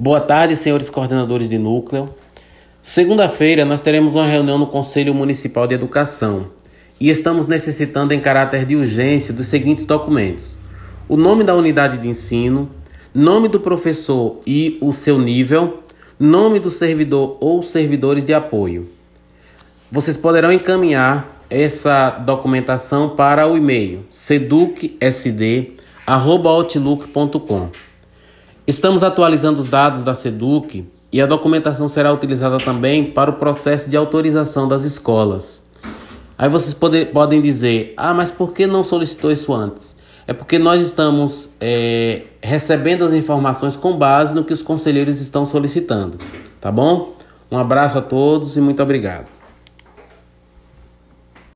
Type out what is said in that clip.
Boa tarde, senhores coordenadores de núcleo. Segunda-feira nós teremos uma reunião no Conselho Municipal de Educação e estamos necessitando em caráter de urgência dos seguintes documentos: o nome da unidade de ensino, nome do professor e o seu nível, nome do servidor ou servidores de apoio. Vocês poderão encaminhar essa documentação para o e-mail seducsd@outlook.com. Estamos atualizando os dados da SEDUC e a documentação será utilizada também para o processo de autorização das escolas. Aí vocês pode, podem dizer: ah, mas por que não solicitou isso antes? É porque nós estamos é, recebendo as informações com base no que os conselheiros estão solicitando, tá bom? Um abraço a todos e muito obrigado.